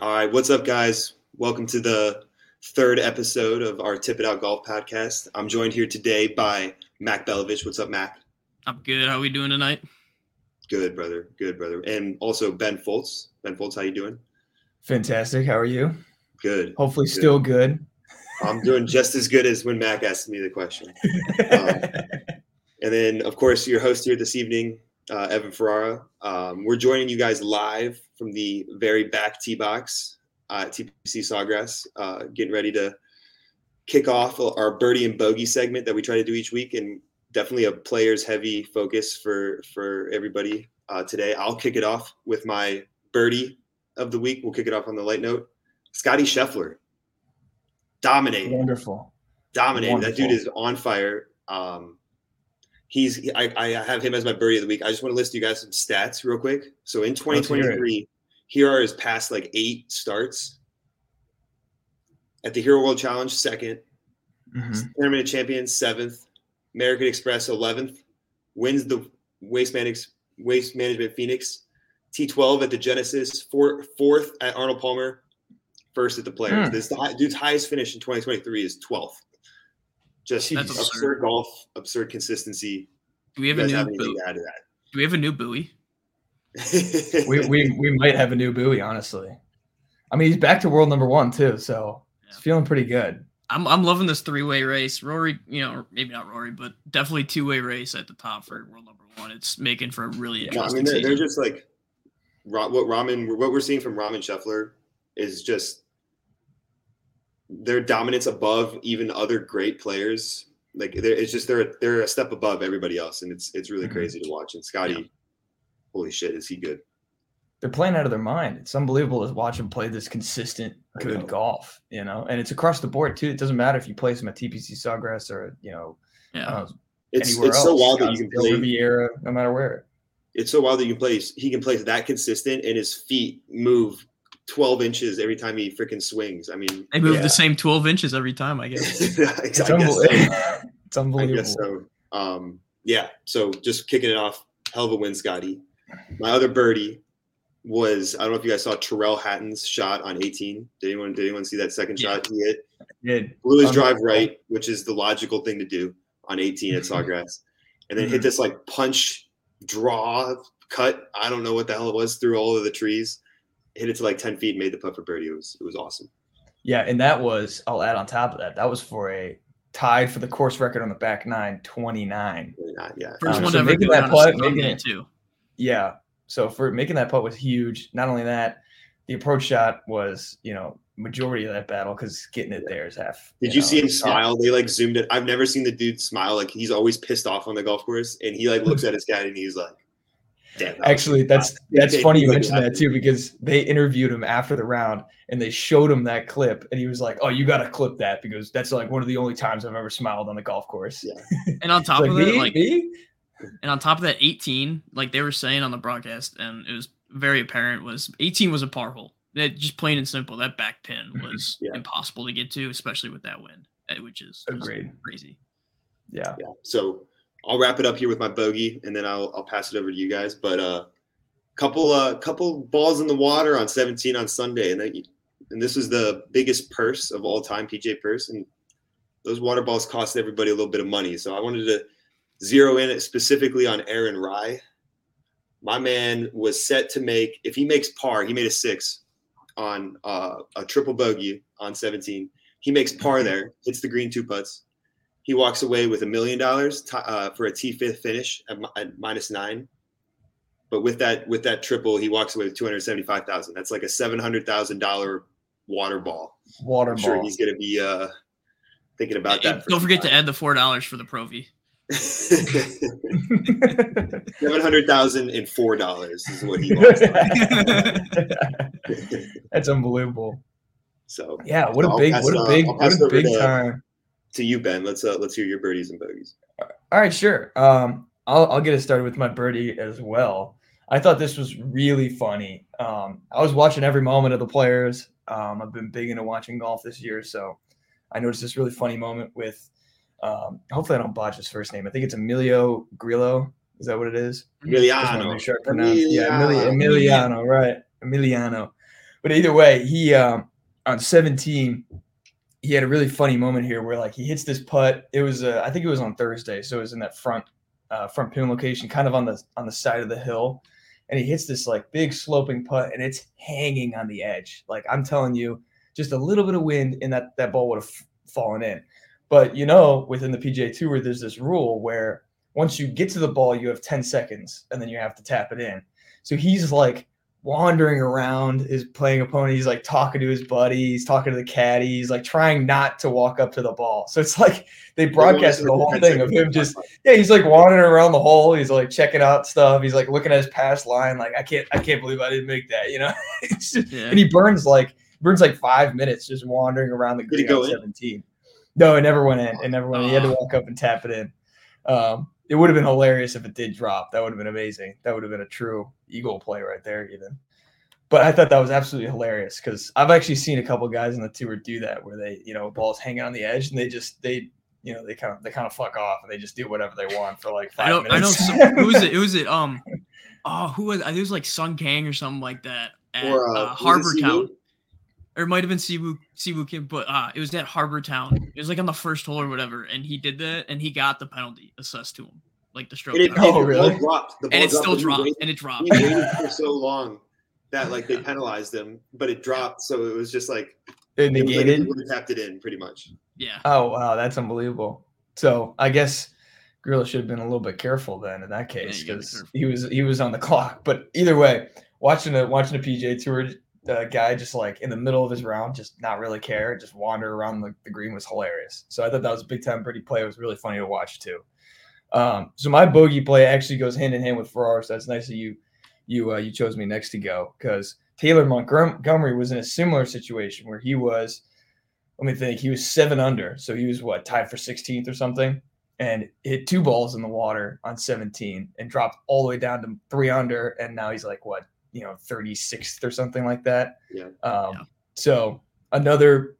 All right, what's up, guys? Welcome to the third episode of our Tip It Out Golf podcast. I'm joined here today by Mac Belovich. What's up, Mac? I'm good. How are we doing tonight? Good, brother. Good, brother. And also Ben Foltz. Ben Foltz, how you doing? Fantastic. How are you? Good. Hopefully, good. still good. I'm doing just as good as when Mac asked me the question. Um, and then, of course, your host here this evening, uh, Evan Ferrara. Um, we're joining you guys live from the very back tee box uh, at TPC Sawgrass, uh, getting ready to kick off our birdie and bogey segment that we try to do each week, and definitely a players heavy focus for for everybody uh, today. I'll kick it off with my birdie of the week. We'll kick it off on the light note. Scotty Scheffler, dominating, wonderful, dominating. Wonderful. That dude is on fire. Um, he's I, I have him as my birdie of the week. I just want to list you guys some stats real quick. So in 2023, here are his past like eight starts. At the Hero World Challenge, 2nd mm-hmm. Tournament Champion, seventh, American Express, eleventh, wins the Waste, Man- Waste Management Phoenix, T12 at the Genesis, four, fourth at Arnold Palmer, first at the Players. Mm. This dude's highest finish in 2023 is 12th. Just That's absurd. absurd golf, absurd consistency. Do we have a new have Do we have a new buoy? we, we we might have a new buoy, honestly. I mean, he's back to world number one too, so yeah. he's feeling pretty good. I'm I'm loving this three way race. Rory, you know, maybe not Rory, but definitely two way race at the top for world number one. It's making for a really interesting. Yeah, I mean, they're, they're, just like what Rahm and. What we're seeing from Rahm and Scheffler is just their dominance above even other great players. Like it's just they're they're a step above everybody else, and it's it's really mm-hmm. crazy to watch. And Scotty, yeah. holy shit, is he good? They're playing out of their mind. It's unbelievable to watch them play this consistent, good golf. You know, and it's across the board too. It doesn't matter if you place them at TPC Sawgrass or you know, yeah. Know, it's it's else. so wild that you can play Riviera, no matter where. It's so wild that you can play. He can play that consistent, and his feet move 12 inches every time he freaking swings. I mean, they move yeah. the same 12 inches every time, I guess. it's, unbelievable. So. it's unbelievable. so. Um, yeah. So just kicking it off. Hell of a win, Scotty. My other birdie was I don't know if you guys saw Tyrrell Hatton's shot on 18. Did anyone did anyone see that second yeah. shot he hit? Did blew his drive right, which is the logical thing to do on 18 at Sawgrass, and then mm-hmm. hit this like punch draw cut. I don't know what the hell it was through all of the trees hit it to like 10 feet and made the putt for birdie. It was it was awesome. Yeah, and that was I'll add on top of that. That was for a tied for the course record on the back nine, 29. 29 yeah. First um, one so ever making that putt, making it too. Yeah. So for making that putt was huge. Not only that, the approach shot was, you know, majority of that battle because getting it there is half. Did you, know, see him smile? They like zoomed it. I've never seen the dude smile. Like he's always pissed off on the golf course, and he like looks at his guy and he's like, Actually, that's that's funny you mentioned that too because they interviewed him after the round and they showed him that clip and he was like, "Oh, you got to clip that because that's like one of the only times I've ever smiled on the golf course." Yeah. And on top of like, it, like, me? and on top of that, 18, like they were saying on the broadcast, and it was very apparent was 18 was a par hole. That just plain and simple, that back pin was yeah. impossible to get to, especially with that wind, eh, which is crazy. Yeah. Yeah. So I'll wrap it up here with my bogey, and then I'll I'll pass it over to you guys. But uh, couple uh couple balls in the water on 17 on Sunday, and then, and this was the biggest purse of all time, PJ purse, and those water balls cost everybody a little bit of money. So I wanted to zero in it specifically on Aaron Rai. My man was set to make if he makes par, he made a six on uh, a triple bogey on 17. He makes par there, hits the green two putts he walks away with a million dollars uh, for a T fifth finish at, at minus nine. But with that with that triple, he walks away with two hundred seventy five thousand. That's like a seven hundred thousand dollar water ball. Water I'm ball. Sure, he's gonna be uh, thinking about that. Don't forget to add the four dollars for the Pro V. Seven hundred thousand and four dollars is what he lost. That's unbelievable. So yeah, what a big, what a big, what a big time to you, Ben. Let's uh, let's hear your birdies and bogeys. All right, sure. Um, I'll I'll get it started with my birdie as well. I thought this was really funny. Um, I was watching every moment of the players. Um, I've been big into watching golf this year, so I noticed this really funny moment with. Um, hopefully, I don't botch his first name. I think it's Emilio Grillo. Is that what it is? Emiliano. Sure Emiliano. Yeah, Emiliano. Emiliano. Right, Emiliano. but either way, he um, on 17, he had a really funny moment here where like he hits this putt. It was uh, I think it was on Thursday, so it was in that front uh, front pin location, kind of on the on the side of the hill, and he hits this like big sloping putt, and it's hanging on the edge. Like I'm telling you, just a little bit of wind, and that that ball would have fallen in. But you know, within the PGA Tour, there's this rule where once you get to the ball, you have 10 seconds, and then you have to tap it in. So he's like wandering around his playing opponent. He's like talking to his buddy. He's talking to the caddy. He's like trying not to walk up to the ball. So it's like they broadcasted the whole thing of him just yeah. He's like wandering around the hole. He's like checking out stuff. He's like looking at his past line. Like I can't I can't believe I didn't make that. You know, just, yeah. and he burns like burns like five minutes just wandering around the green on 17. No, it never went in. It never went in. He had to walk up and tap it in. Um, it would have been hilarious if it did drop. That would have been amazing. That would have been a true Eagle play right there, even. But I thought that was absolutely hilarious because I've actually seen a couple guys in the tour do that where they, you know, balls hanging on the edge and they just they, you know, they kind of they kind of fuck off and they just do whatever they want for like five I minutes. I know. Some, who was it? Who was it? Um, oh, who was? I think it was like Sung Kang or something like that at or, uh, uh, Harbour Town or it might have been Siwoo Siwoo Kim, but uh, it was at Harbour Town. It was like on the first hole or whatever, and he did that, and he got the penalty assessed to him, like the stroke. And it, oh, really? dropped. The ball and it still dropped, waited, and it dropped. He waited for so long that like they penalized him, but it dropped, so it was just like it negated. It like, tapped it in pretty much. Yeah. Oh wow, that's unbelievable. So I guess Grillo should have been a little bit careful then in that case because yeah, he was he was on the clock. But either way, watching a watching a PGA Tour the guy just like in the middle of his round, just not really care, just wander around the, the green was hilarious. So I thought that was a big time pretty play. It was really funny to watch too. Um, so my bogey play actually goes hand in hand with Ferrara. So that's nice that you you uh, you chose me next to go because Taylor Montgomery was in a similar situation where he was. Let me think. He was seven under, so he was what tied for 16th or something, and hit two balls in the water on 17 and dropped all the way down to three under, and now he's like what you know 36th or something like that. Yeah. Um, yeah. So another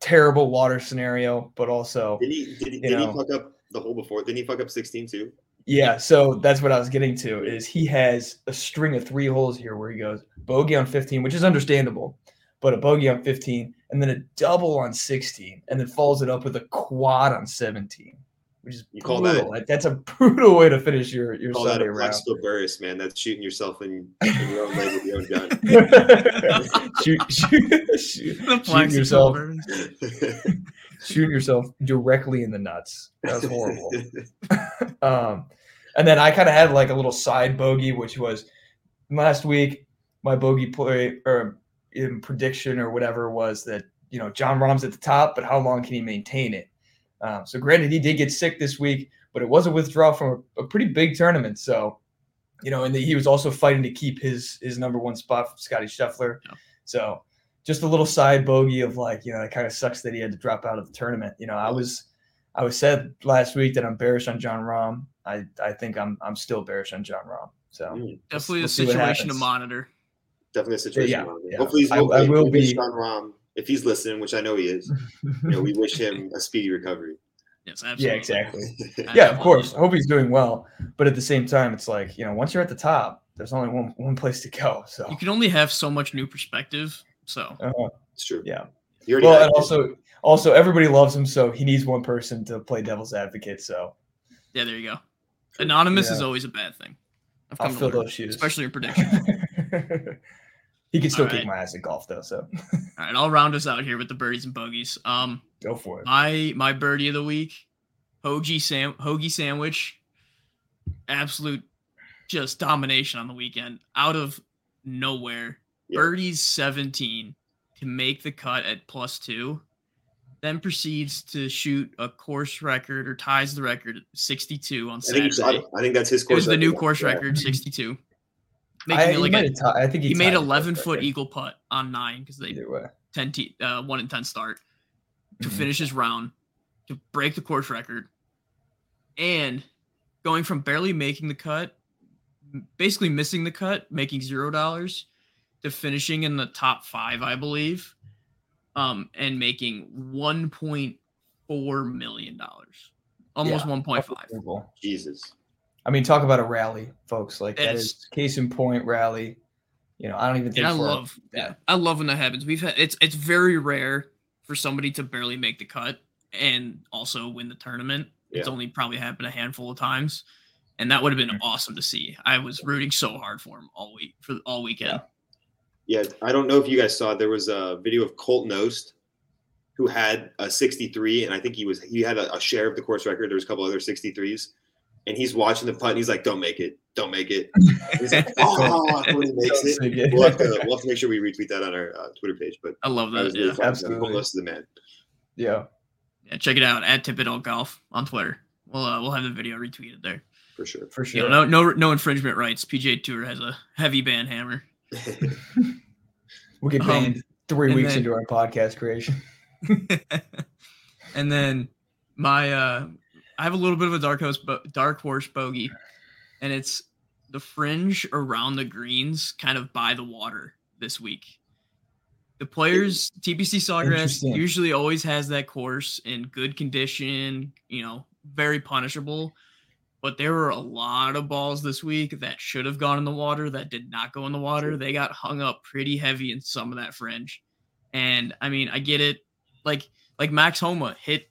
terrible water scenario, but also did he did, he, did know, he fuck up the hole before? Didn't he fuck up 16 too? Yeah, so that's what I was getting to is he has a string of three holes here where he goes bogey on 15, which is understandable, but a bogey on 15 and then a double on 16 and then follows it up with a quad on 17 which is you call brutal. that that's a brutal way to finish your your call Sunday that a flexible burst, man. That's shooting yourself in, in your own leg with your own gun. shoot, shoot, shoot, shooting yourself, shooting yourself directly in the nuts. That was horrible. um, and then I kind of had like a little side bogey, which was last week. My bogey play or in prediction or whatever was that you know Jon Rahm's at the top, but how long can he maintain it? Um, so, granted, he did get sick this week, but it was a withdrawal from a, a pretty big tournament. So, you know, and the, he was also fighting to keep his his number one spot from Scotty Scheffler. Yeah. So, just a little side bogey of like, you know, it kind of sucks that he had to drop out of the tournament. You know, I was I was said last week that I'm bearish on Jon Rahm. I I think I'm I'm still bearish on Jon Rahm. So mm. definitely we'll, a situation to monitor. Definitely a situation. Yeah, yeah. Hopefully, I, I will be Jon Rahm if he's listening, which I know he is, you know, we wish him a speedy recovery. Yes, absolutely. Yeah, exactly. yeah, of course. I hope he's doing well, but at the same time, it's like you know, once you're at the top, there's only one one place to go. So you can only have so much new perspective. So uh-huh. it's true. Yeah. Well, and also, also everybody loves him, so he needs one person to play devil's advocate. So yeah, there you go. Anonymous yeah. is always a bad thing. I've come I'll fill those shoes, especially your prediction. He can still All kick right. my ass at golf though. So All right, I'll round us out here with the birdies and bogeys. Um go for it. My my birdie of the week, hoagie sam hoagie sandwich. Absolute just domination on the weekend. Out of nowhere. Yep. Birdies 17 to make the cut at plus two. Then proceeds to shoot a course record or ties the record 62 on Saturday. I think, I think that's his course. It was the new course record, 62 making I, it like a, t- I think he, he made 11 foot eagle putt on nine because they were 10 t- uh, one and 10 start to mm-hmm. finish his round to break the course record. And going from barely making the cut basically missing the cut making zero dollars to finishing in the top five i believe um and making 1.4 million dollars. Almost yeah, 1.5 jesus I mean, talk about a rally, folks. Like that is case in point rally. You know, I don't even think. I love that. Yeah, I love when that happens. We've had it's it's very rare for somebody to barely make the cut and also win the tournament. Yeah. It's only probably happened a handful of times, and that would have been mm-hmm. awesome to see. I was rooting so hard for him all week for all weekend. Yeah. yeah, I don't know if you guys saw. There was a video of Colt Knost who had a 63, and I think he was he had a, a share of the course record. There was a couple other 63s, and he's watching the putt and he's like, "Don't make it, don't make it." he's like, "Oh!" when he makes it, we'll have, to, we'll have to make sure we retweet that on our uh, Twitter page. But I love that. Yeah, absolutely. Most of the man. Yeah. Yeah, check it out at Tippett Golf on Twitter. We'll uh, we'll have the video retweeted there. For sure. For sure. You know, no no no infringement rights. PGA Tour has a heavy ban hammer. we'll get um, banned um, three weeks then, into our podcast creation. and then my uh I have a little bit of a dark horse, dark horse bogey, and it's the fringe around the greens, kind of by the water this week. The players, TPC Sawgrass usually always has that course in good condition, you know, very punishable. But there were a lot of balls this week that should have gone in the water that did not go in the water. They got hung up pretty heavy in some of that fringe. And I mean, I get it. Like like Max Homa hit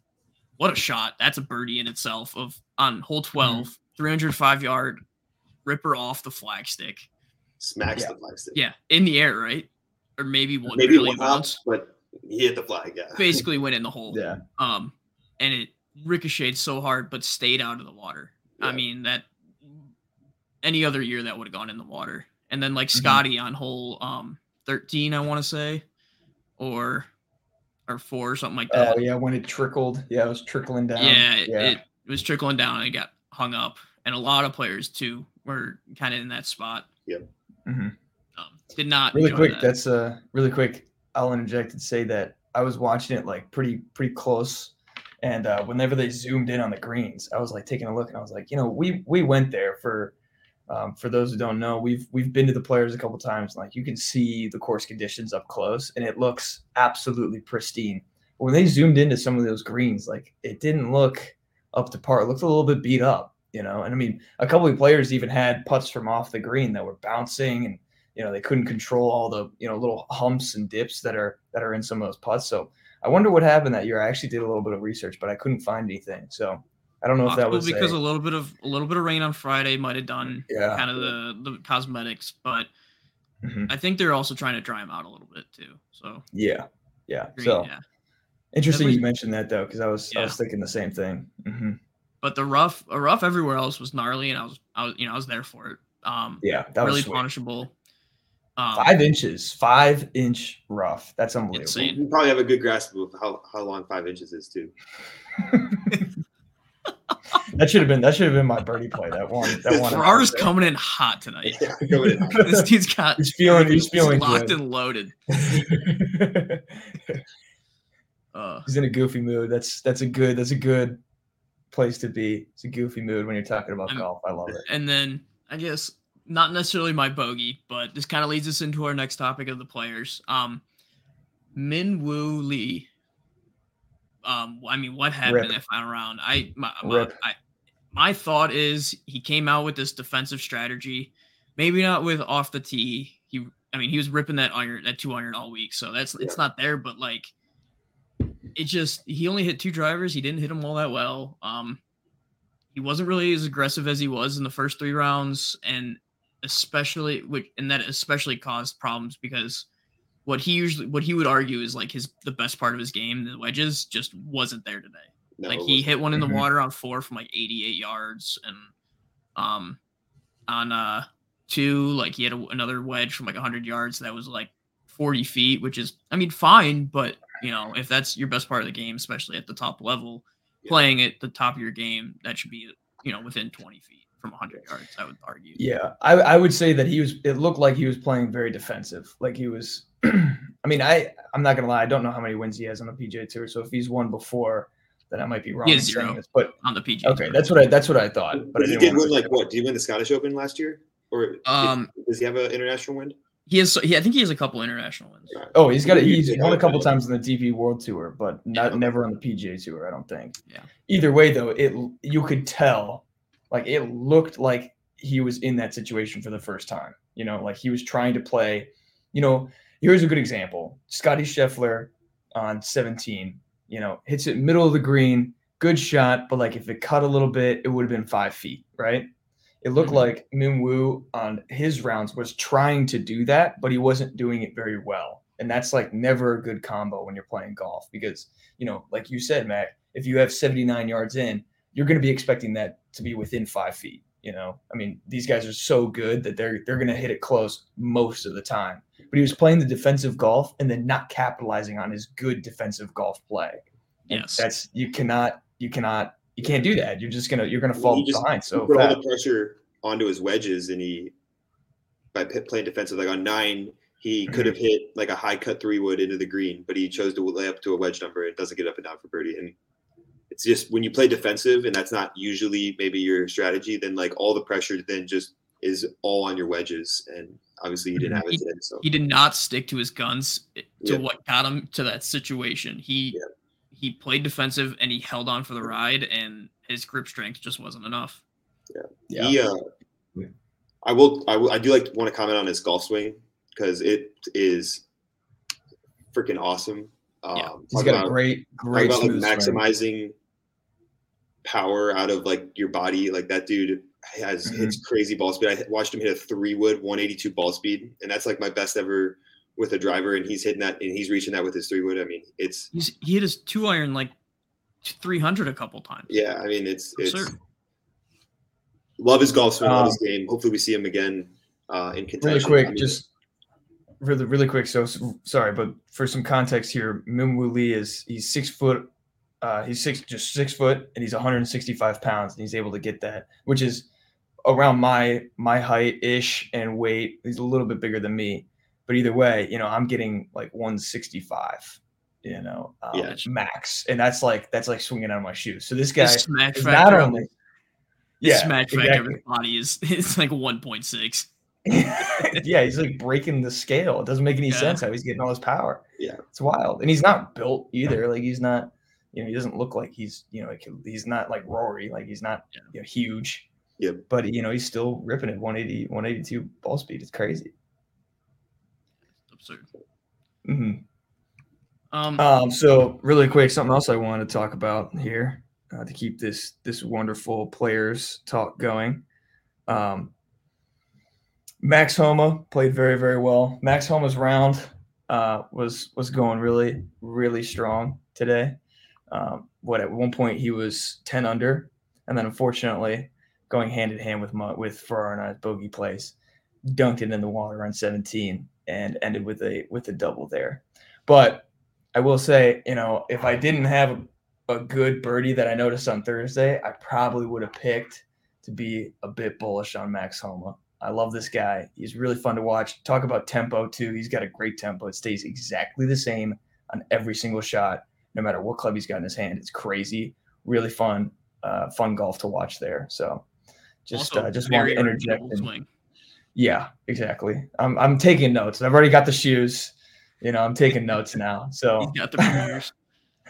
what a shot. That's a birdie in itself of on hole mm-hmm. 12, mm-hmm. 305 yard ripper off the flagstick. Smacks yeah. the flagstick. Yeah, in the air, right? Or maybe one maybe one once, but he hit the flag. Yeah, basically went in the hole. Yeah. Um, and it ricocheted so hard, but stayed out of the water. Yeah. I mean that any other year that would have gone in the water. And then like mm-hmm. Scotty on hole um 13, I want to say, or or four or something like that. Oh yeah, when it trickled, yeah, it was trickling down. Yeah, it, yeah. it was trickling down and it got hung up, and a lot of players too were kind of in that spot. Yep. Mm-hmm. Um, did not really quick. That. That's uh really quick. I'll interject and say that I was watching it like pretty pretty close, and uh, whenever they zoomed in on the greens, I was like taking a look and I was like, you know, we we went there for. Um, for those who don't know, we've we've been to the players a couple times. Like you can see the course conditions up close, and it looks absolutely pristine. But when they zoomed into some of those greens, like it didn't look up to par. It looked a little bit beat up, you know. And I mean, a couple of players even had putts from off the green that were bouncing, and you know they couldn't control all the you know little humps and dips that are that are in some of those putts. So I wonder what happened that year. I actually did a little bit of research, but I couldn't find anything. So I don't know if that was because a, a, little bit of a little bit of rain on Friday might have done yeah. kind of the the cosmetics, but mm-hmm. I think they're also trying to dry them out a little bit too. So yeah, yeah. Green, so yeah. interesting you mentioned that though, because I was yeah. I was thinking the same thing. Mm-hmm. But the rough, a rough everywhere else was gnarly, and I was I was you know I was there for it. Um, yeah, that was really was punishable. Um, five inches, five inch rough. That's unbelievable. Insane. You probably have a good grasp of how, how long five inches is too. that should have been that should have been my birdie play. That one. That one. Ferrara's coming in hot tonight. Yeah, hot. this dude's got. He's feeling. He's feeling locked good. and loaded. uh, he's in a goofy mood. That's that's a good. That's a good place to be. It's a goofy mood when you're talking about I'm, golf. I love it. And then I guess not necessarily my bogey, but this kind of leads us into our next topic of the players. Um, Min Woo Lee um, I mean, what happened Rip. in that final round? I my, my, I my thought is he came out with this defensive strategy, maybe not with off the tee. He, I mean, he was ripping that iron, that two iron all week, so that's yeah. it's not there. But like, it just he only hit two drivers. He didn't hit them all that well. Um, he wasn't really as aggressive as he was in the first three rounds, and especially which and that especially caused problems because what he usually what he would argue is like his the best part of his game, the wedges, just wasn't there today. No, like he hit one in the mm-hmm. water on four from like 88 yards, and um on uh two like he had a, another wedge from like 100 yards that was like 40 feet, which is I mean fine, but you know if that's your best part of the game, especially at the top level, yeah. playing at the top of your game, that should be you know within 20 feet from 100 yards. I would argue. Yeah, I, I would say that he was. It looked like he was playing very defensive. Like he was. I mean, I I'm not gonna lie. I don't know how many wins he has on the PGA Tour. So if he's won before, then I might be wrong. He has zero. This, but on the PGA. Okay, Tour. that's what I that's what I thought. But he did win like what? Did he win the Scottish Open last year? Or um, does he have an international win? He has. He, I think he has a couple international wins. Oh, he's got. A, he's won a couple times in the DP World Tour, but not yeah. never on the PGA Tour. I don't think. Yeah. Either way, though, it you could tell, like it looked like he was in that situation for the first time. You know, like he was trying to play. You know, here's a good example: Scotty Scheffler on 17. You know, hits it middle of the green, good shot, but like if it cut a little bit, it would have been five feet, right? It looked mm-hmm. like Min Woo on his rounds was trying to do that, but he wasn't doing it very well. And that's like never a good combo when you're playing golf because, you know, like you said, Mac, if you have 79 yards in, you're going to be expecting that to be within five feet. You know, I mean, these guys are so good that they're they're going to hit it close most of the time. But he was playing the defensive golf and then not capitalizing on his good defensive golf play. Yes, that's you cannot you cannot you can't do that. You're just gonna you're gonna fall behind. So put all the pressure onto his wedges, and he by playing defensive like on nine, he mm-hmm. could have hit like a high cut three wood into the green, but he chose to lay up to a wedge number. and doesn't get up and down for birdie, and it's just when you play defensive and that's not usually maybe your strategy, then like all the pressure then just is all on your wedges. And obviously you didn't have it today. So he did not stick to his guns to yeah. what got him to that situation. He yeah. he played defensive and he held on for the ride and his grip strength just wasn't enough. Yeah. yeah. He uh I will I, will, I do like want to comment on his golf swing because it is freaking awesome. Um, yeah, he's got about, a great, great about like maximizing swing power out of like your body. Like that dude has mm-hmm. hits crazy ball speed. I watched him hit a three wood 182 ball speed, and that's like my best ever with a driver. And he's hitting that, and he's reaching that with his three wood. I mean, it's he's, he hit his two iron like 300 a couple times. Yeah, I mean, it's it's sure. love his golf swing, um, love his um, game. Hopefully, we see him again uh, in contention. Really quick, I mean, just really really quick. So sorry, but for some context here, Min Woo Lee is he's six foot uh, he's six, just six foot, and he's 165 pounds, and he's able to get that, which is around my my height ish and weight. He's a little bit bigger than me, but either way, you know, I'm getting like 165, you know, um, yeah. max, and that's like that's like swinging out of my shoes. So this guy is not only yeah, smack exactly. factor of his body is it's like 1.6. yeah, he's like breaking the scale. It doesn't make any yeah. sense how he's getting all his power. Yeah, it's wild, and he's not built either. Like he's not you know, he doesn't look like he's, you know, like he's not like Rory, like he's not yeah. you know, huge. Yeah. But you know, he's still ripping it 180, 182 ball speed. It's crazy. Absurd. Mm-hmm. Um, um, so really quick, something else I wanted to talk about here uh, to keep this this wonderful players talk going. Um, Max Homa played very very well. Max Homa's round uh, was was going really really strong today. Um, what at one point he was 10 under, and then unfortunately, going hand in hand with with Ferrara and I's bogey place, dunked it in the water on 17 and ended with a with a double there. But I will say, you know, if I didn't have a good birdie that I noticed on Thursday, I probably would have picked to be a bit bullish on Max Homa. I love this guy. He's really fun to watch. Talk about tempo too. He's got a great tempo. It stays exactly the same on every single shot no matter what club he's got in his hand. It's crazy, really fun, uh, fun golf to watch there. So just uh, just want to interject. And, yeah, exactly. I'm I'm taking notes. I've already got the shoes. You know, I'm taking notes now. So he's got the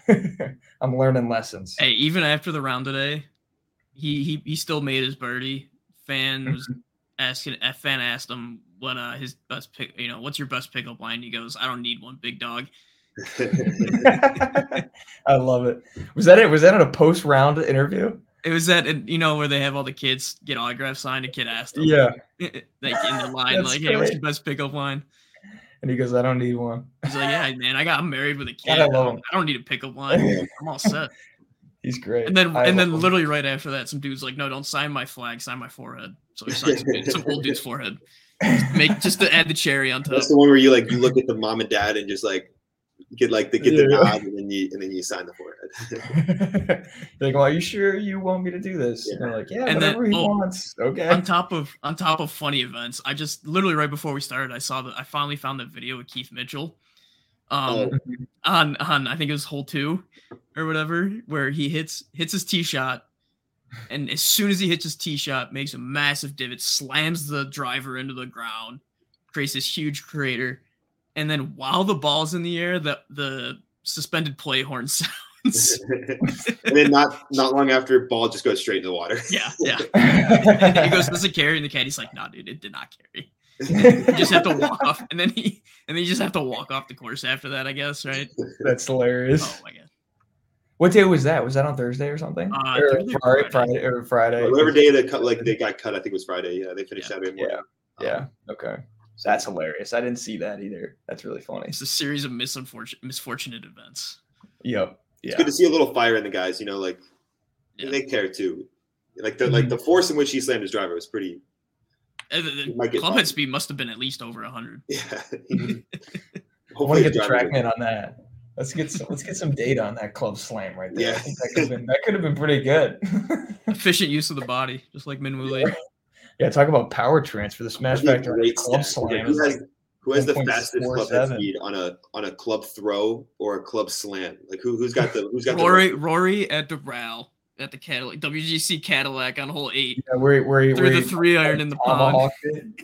I'm learning lessons. Hey, even after the round today, he he he still made his birdie. Fan was asking. Fan asked him what uh his best pick. You know, what's your best pickup line? He goes, I don't need one, big dog. I love it. Was that it? Was that in a post round interview? It was that you know where they have all the kids get autographs signed. A kid asked them, yeah, like in the line, like, "Hey, what's your best pickup line?" And he goes, "I don't need one." He's like, "Yeah, man, I got married with a kid. I, don't, I don't need a pickup line. I'm all set." He's great. And then I and then him. literally right after that, some dude's like, "No, don't sign my flag, sign my forehead." So he signs some old dude's forehead. Make just to add the cherry on top. That's the one where you like you look at the mom and dad and just like get like they get the yeah. nod and then you and then you sign the forehead. like, well, are you sure you want me to do this? Yeah. And they're like, yeah, and whatever then, he oh, wants. Okay. On top of on top of funny events, I just literally right before we started, I saw that I finally found the video with Keith Mitchell. Um, oh. on on I think it was hole two or whatever, where he hits hits his tee shot, and as soon as he hits his tee shot, makes a massive divot, slams the driver into the ground, creates this huge crater and then while the ball's in the air, the the suspended play horn sounds. and then not not long after, ball just goes straight into the water. Yeah, yeah. he goes, "Does it carry?" And the caddy's like, "No, nah, dude, it did not carry." you just have to walk off, and then he and then you just have to walk off the course after that. I guess, right? That's hilarious. Oh my god. What day was that? Was that on Thursday or something? Uh, or Thursday Friday, Friday, or Friday? whatever day they cut, like they got cut. I think it was Friday. Yeah, they finished yeah. Saturday morning. Yeah. Um, yeah. Okay. That's hilarious. I didn't see that either. That's really funny. It's a series of misunfortunate, misfortunate events. Yep. Yeah. It's good to see a little fire in the guys. You know, like yeah. they care too. Like the mm-hmm. like the force in which he slammed his driver was pretty. The, the club head speed must have been at least over hundred. Yeah. I want to get the TrackMan on that. Let's get some, let's get some data on that club slam right there. Yeah. I think that could have been that could have been pretty good. Efficient use of the body, just like Min Woo Lee. Yeah, talk about power transfer. The smash factor club slam. Yeah, who has, who has the fastest club head speed on a on a club throw or a club slam? Like who who's got the who's got Rory the Rory at the Row at the Cadillac WGC Cadillac on hole eight. Yeah, where where through the three iron in the pond.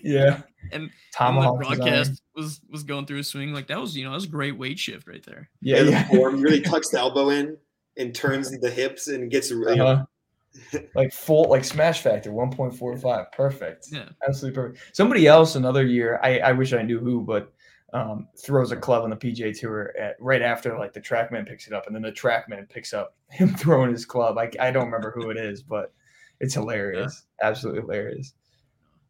Yeah, and Tomahawk the broadcast was was going through a swing like that was you know that was a great weight shift right there. Yeah, yeah. Form really tucks the elbow in and turns the hips and gets you know, uh-huh like full like smash factor 1.45 perfect yeah absolutely perfect somebody else another year i i wish i knew who but um, throws a club on the PGA Tour at, right after like the TrackMan picks it up, and then the TrackMan picks up him throwing his club. I, I don't remember who it is, but it's hilarious, yeah. absolutely hilarious.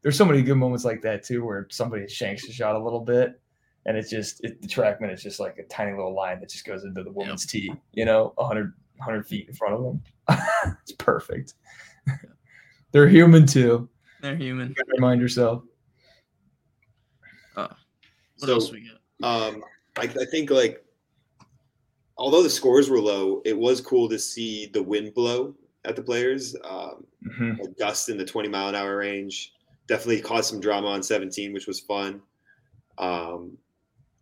There's so many good moments like that too, where somebody shanks the shot a little bit, and it's just it, the TrackMan is just like a tiny little line that just goes into the woman's yep. tee, you know, 100 100 feet in front of them. it's perfect. They're human too. They're human. You remind yourself. Uh, what so, else we got? Um, I, I think like, although the scores were low, it was cool to see the wind blow at the players. Um, mm-hmm. gust in the 20 mile an hour range definitely caused some drama on 17, which was fun. Um,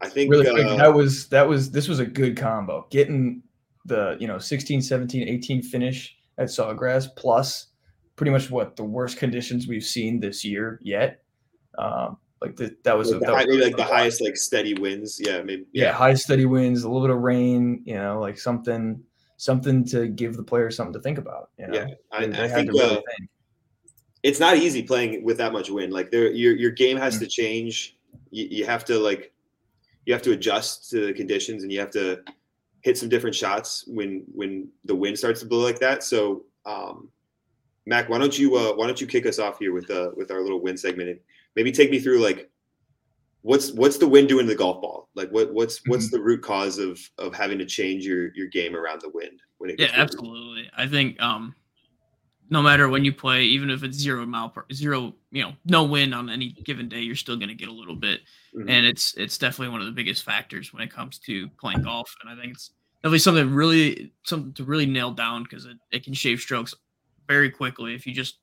I think really uh, that was that was this was a good combo. Getting the you know 16 17 18 finish at sawgrass plus pretty much what the worst conditions we've seen this year yet um, like the, that was, like, a, the, high, maybe like the highest like steady winds yeah maybe yeah. yeah high steady winds a little bit of rain you know like something something to give the players something to think about you know? yeah i, I think, really uh, think, it's not easy playing with that much wind like there your, your game has mm-hmm. to change you, you have to like you have to adjust to the conditions and you have to hit some different shots when when the wind starts to blow like that. So, um, Mac, why don't you uh, why don't you kick us off here with uh, with our little wind segment and maybe take me through like what's what's the wind doing to the golf ball? Like what what's what's mm-hmm. the root cause of of having to change your your game around the wind when it? Yeah, absolutely. I think um, no matter when you play, even if it's zero mile per zero, you know, no wind on any given day, you're still going to get a little bit, mm-hmm. and it's it's definitely one of the biggest factors when it comes to playing golf. And I think it's definitely something really something to really nail down because it, it can shave strokes very quickly if you just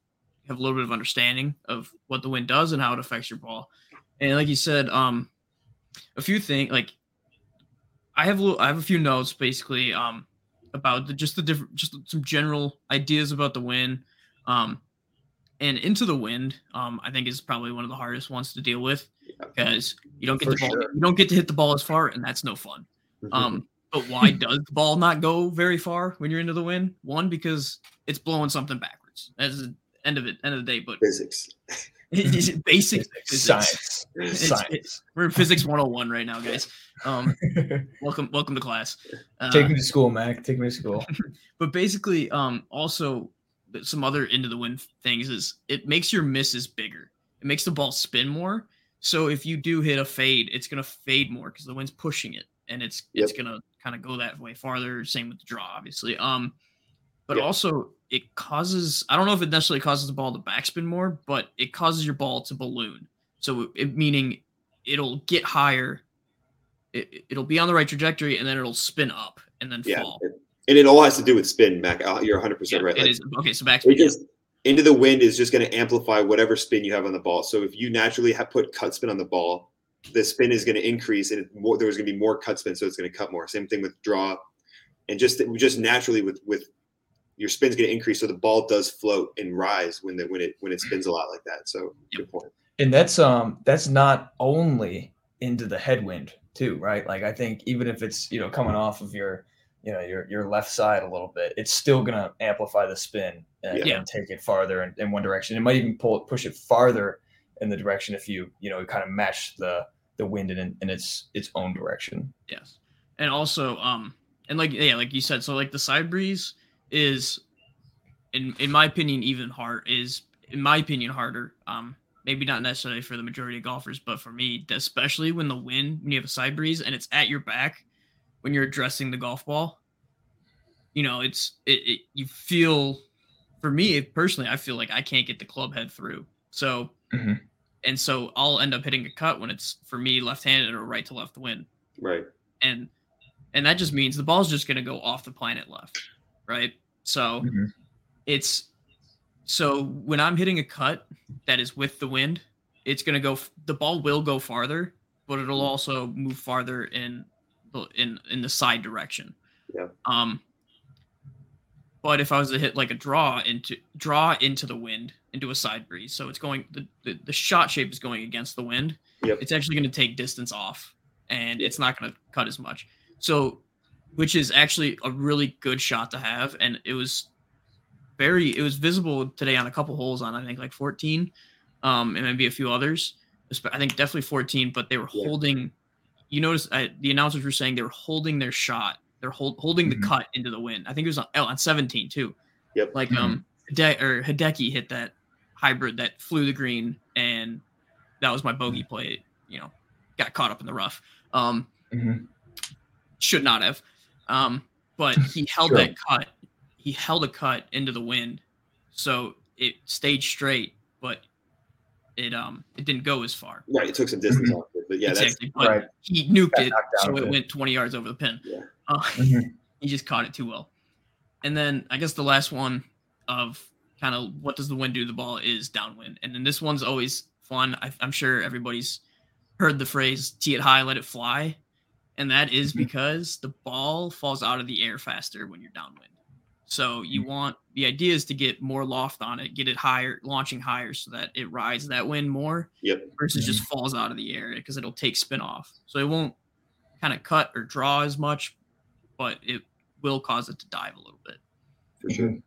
have a little bit of understanding of what the wind does and how it affects your ball. And like you said, um, a few things like I have a little, I have a few notes basically um about the, just the different just some general ideas about the wind. Um, and into the wind, um, I think is probably one of the hardest ones to deal with because you don't get For the ball, sure. you don't get to hit the ball as far, and that's no fun. Mm-hmm. Um, but why does the ball not go very far when you're into the wind? One, because it's blowing something backwards. That's the end of it, end of the day. But physics. basic physics. Science. It's, Science. It's, we're in physics 101 right now, guys. Um, welcome, welcome to class. Uh, Take me to school, Mac. Take me to school. but basically, um, also some other into the wind things is it makes your misses bigger. It makes the ball spin more. So if you do hit a fade, it's gonna fade more because the wind's pushing it, and it's yep. it's gonna kind of go that way farther. Same with the draw, obviously. Um, but also it causes I don't know if it necessarily causes the ball to backspin more, but it causes your ball to balloon. So it, meaning it'll get higher, it, will be on the right trajectory, and then it'll spin up and then yeah. fall. And it all has to do with spin, Mac. Uh, you're 100 yeah, percent right. It like, is okay. So backspin. Just, into the wind is just going to amplify whatever spin you have on the ball. So if you naturally have put cut spin on the ball, the spin is going to increase and more, there's going to be more cut spin, so it's going to cut more. Same thing with draw, and just just naturally with with your spin's going to increase, so the ball does float and rise when the when it when it spins a lot like that. So yep. good point. And that's um that's not only into the headwind too, right? Like I think even if it's you know coming off of your you know your your left side a little bit, it's still gonna amplify the spin and, yeah. and take it farther in, in, one direction. It might even pull it, push it farther in the direction if you you know kind of match the the wind in, in its its own direction. Yes, and also um and like yeah like you said, so like the side breeze is in in my opinion even hard is in my opinion harder um maybe not necessarily for the majority of golfers, but for me, especially when the wind, when you have a side breeze and it's at your back when you're addressing the golf ball, you know, it's it, it you feel for me personally, I feel like I can't get the club head through. So mm-hmm. and so I'll end up hitting a cut when it's for me left-handed or right to left wind. Right. And and that just means the ball's just gonna go off the planet left. Right. So mm-hmm. it's so when I'm hitting a cut that is with the wind, it's going to go the ball will go farther, but it'll mm-hmm. also move farther in in in the side direction. Yeah. Um but if I was to hit like a draw into draw into the wind into a side breeze, so it's going the, the, the shot shape is going against the wind. Yep. It's actually going to take distance off and it's not going to cut as much. So which is actually a really good shot to have and it was very it was visible today on a couple holes on I think like 14, um, and maybe a few others. I think definitely 14, but they were yeah. holding. You notice I, the announcers were saying they were holding their shot. They're hold, holding mm-hmm. the cut into the wind. I think it was on, oh, on 17 too. Yep. Like um, Hide- or Hideki hit that hybrid that flew the green, and that was my bogey mm-hmm. play. You know, got caught up in the rough. Um, mm-hmm. should not have. Um, but he held sure. that cut he held a cut into the wind, so it stayed straight, but it um it didn't go as far. Right, it took some distance mm-hmm. off it, but yeah, exactly. But right. he nuked it, so it, went 20 yards over the pin. Yeah, uh, mm-hmm. he just caught it too well. And then I guess the last one of kind of what does the wind do to the ball is downwind, and then this one's always fun. I, I'm sure everybody's heard the phrase "tee it high, let it fly," and that is mm-hmm. because the ball falls out of the air faster when you're downwind. So you mm. want the idea is to get more loft on it, get it higher, launching higher so that it rides that wind more. Yep. Versus mm-hmm. just falls out of the air because it'll take spin off. So it won't kind of cut or draw as much, but it will cause it to dive a little bit. For sure.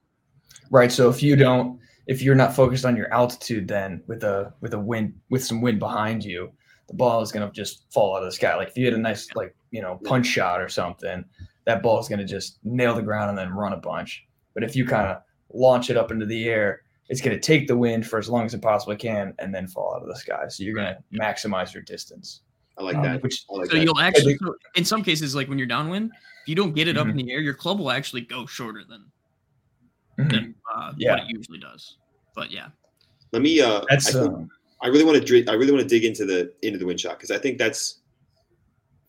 Right. So if you don't if you're not focused on your altitude then with a with a wind with some wind behind you, the ball is gonna just fall out of the sky. Like if you hit a nice like, you know, punch shot or something, that ball is going to just nail the ground and then run a bunch. But if you kind of launch it up into the air, it's going to take the wind for as long as it possibly can and then fall out of the sky. So you're going to maximize your distance. I like um, that. Which, like so that. you'll actually, in some cases, like when you're downwind, if you don't get it mm-hmm. up in the air, your club will actually go shorter than, mm-hmm. than uh, yeah. what it usually does. But yeah. Let me. Uh, that's. I, um, I really want to. I really want to dig into the into the wind shot because I think that's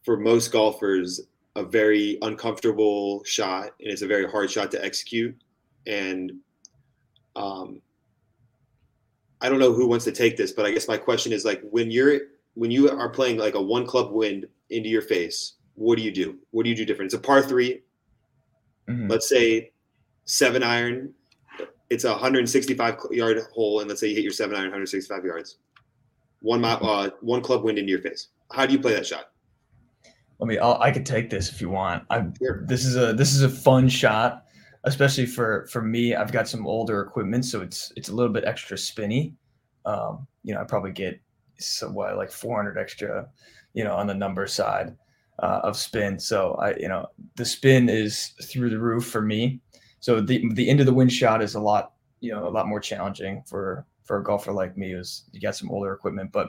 for most golfers a very uncomfortable shot and it's a very hard shot to execute. And um, I don't know who wants to take this, but I guess my question is like when you're when you are playing like a one club wind into your face, what do you do? What do you do different? It's a par 3 mm-hmm. Let's say seven iron. It's a 165 yard hole, and let's say you hit your seven iron 165 yards. One mile, uh, one club wind into your face. How do you play that shot? let me I'll, i could take this if you want i this is a this is a fun shot especially for for me i've got some older equipment so it's it's a little bit extra spinny um you know i probably get some what like 400 extra you know on the number side uh, of spin so i you know the spin is through the roof for me so the the end of the wind shot is a lot you know a lot more challenging for for a golfer like me who's you got some older equipment but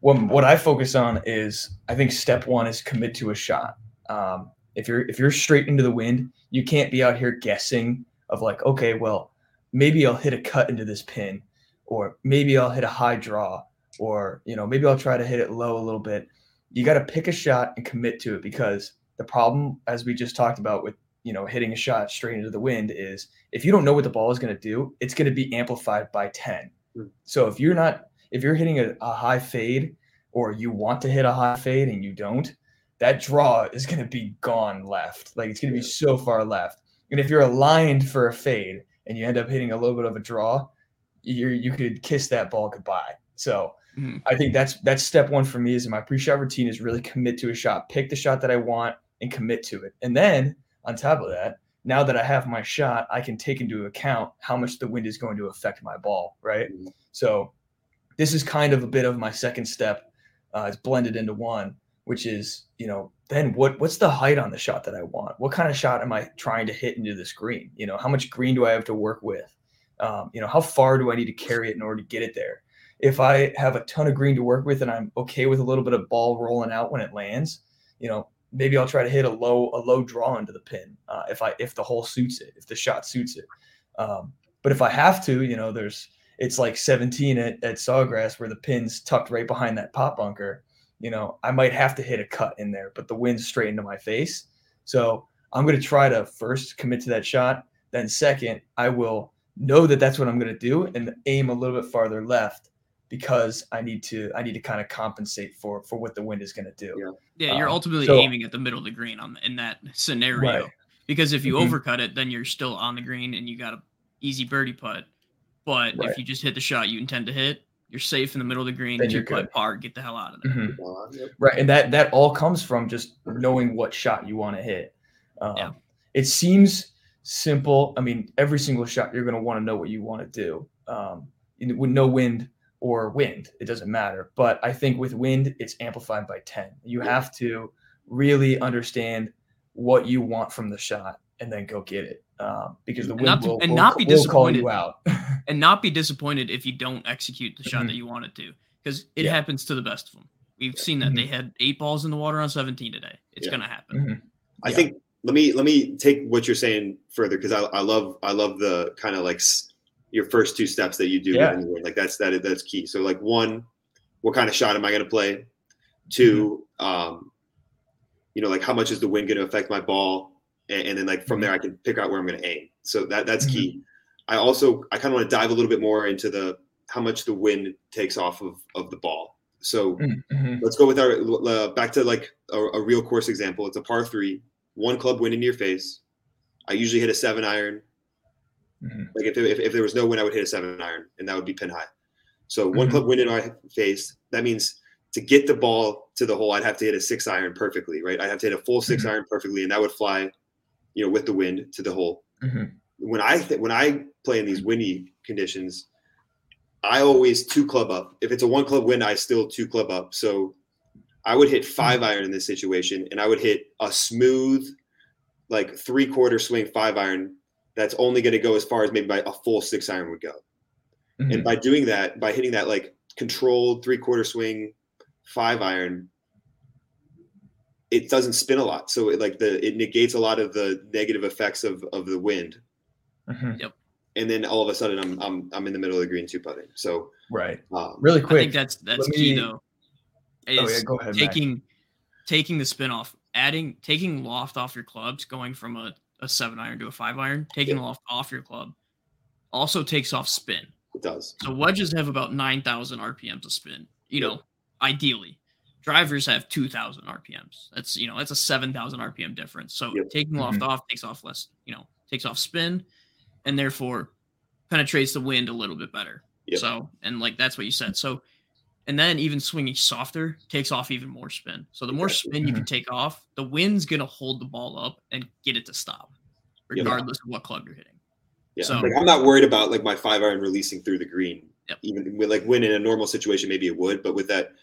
what, what I focus on is I think step one is commit to a shot. Um, if you're if you're straight into the wind, you can't be out here guessing of like, okay, well, maybe I'll hit a cut into this pin, or maybe I'll hit a high draw, or you know, maybe I'll try to hit it low a little bit. You got to pick a shot and commit to it because the problem, as we just talked about with you know hitting a shot straight into the wind, is if you don't know what the ball is going to do, it's going to be amplified by ten. Mm. So if you're not if you're hitting a, a high fade or you want to hit a high fade and you don't, that draw is going to be gone left. Like it's going to be so far left. And if you're aligned for a fade and you end up hitting a little bit of a draw, you you could kiss that ball goodbye. So mm-hmm. I think that's that's step one for me is in my pre-shot routine is really commit to a shot, pick the shot that I want and commit to it. And then on top of that, now that I have my shot, I can take into account how much the wind is going to affect my ball, right? Mm-hmm. So this is kind of a bit of my second step. Uh, it's blended into one, which is, you know, then what what's the height on the shot that I want? What kind of shot am I trying to hit into this green? You know, how much green do I have to work with? Um, you know, how far do I need to carry it in order to get it there? If I have a ton of green to work with and I'm okay with a little bit of ball rolling out when it lands, you know, maybe I'll try to hit a low a low draw into the pin uh, if I if the hole suits it, if the shot suits it. Um, but if I have to, you know, there's it's like 17 at, at Sawgrass where the pin's tucked right behind that pot bunker. You know, I might have to hit a cut in there, but the wind's straight into my face. So I'm going to try to first commit to that shot. Then second, I will know that that's what I'm going to do and aim a little bit farther left because I need to I need to kind of compensate for for what the wind is going to do. Yeah, yeah you're um, ultimately so, aiming at the middle of the green on in that scenario. Right. Because if you mm-hmm. overcut it, then you're still on the green and you got a easy birdie putt. But right. if you just hit the shot you intend to hit, you're safe in the middle of the green. Then you putt par, get the hell out of there. Mm-hmm. Right, and that that all comes from just knowing what shot you want to hit. Um, yeah. It seems simple. I mean, every single shot you're going to want to know what you want to do. Um, with no wind or wind, it doesn't matter. But I think with wind, it's amplified by 10. You have to really understand what you want from the shot and then go get it. Um, because the wind and not, will, and will, not be disappointed out. and not be disappointed if you don't execute the shot mm-hmm. that you wanted to, because it yeah. happens to the best of them. We've seen that mm-hmm. they had eight balls in the water on 17 today. It's yeah. going to happen. Mm-hmm. I yeah. think let me let me take what you're saying further because I, I love I love the kind of like your first two steps that you do yeah. like that's that that's key. So like one, what kind of shot am I going to play? 2 mm-hmm. um, you know, like how much is the wind going to affect my ball? And, and, then like from mm-hmm. there I can pick out where I'm going to aim. So that that's mm-hmm. key. I also I kind of want to dive a little bit more into the how much the wind takes off of of the ball. So mm-hmm. let's go with our uh, back to like a, a, real course example. It's a par three, one club wind in your face. I usually hit a seven iron. Mm-hmm. Like if, if, if there was no wind, I would hit a seven iron, and that would be pin high. So one mm-hmm. club wind in our face. That means to get the ball to the hole, I'd have to hit a six iron perfectly, right? I'd have to hit a full 6 mm-hmm. iron perfectly, and that would fly, you know, with the wind to the hole. Mm-hmm. When I th- when I play in these windy conditions, I always two club up. If it's a one club wind, I still two club up. So I would hit five iron in this situation, and I would hit a smooth, like three quarter swing five iron. That's only going to go as far as maybe by a full six iron would go. Mm-hmm. And by doing that, by hitting that like controlled three quarter swing five iron, it doesn't spin a lot. So it like the it negates a lot of the negative effects of of the wind. Mm-hmm. Yep. And then all of a sudden, I'm I'm I'm in the middle of the green two putting. So right, um, really quick. I think that's that's key though is oh, yeah, go ahead, taking Mac. taking the spin off, adding taking loft off your clubs, going from a, a seven iron to a five iron, taking yeah. loft off your club also takes off spin. It does. So wedges have about nine thousand RPMs of spin. You know, ideally. Drivers have two thousand RPMs. That's you know, that's a seven thousand RPM difference. So yep. taking loft mm-hmm. off takes off less, you know, takes off spin and therefore penetrates the wind a little bit better. Yep. So and like that's what you said. So and then even swinging softer takes off even more spin. So the more spin you can mm-hmm. take off, the wind's gonna hold the ball up and get it to stop, regardless yeah. of what club you're hitting. Yeah, so, like I'm not worried about like my five iron releasing through the green. Yep. Even with like when in a normal situation, maybe it would, but with that,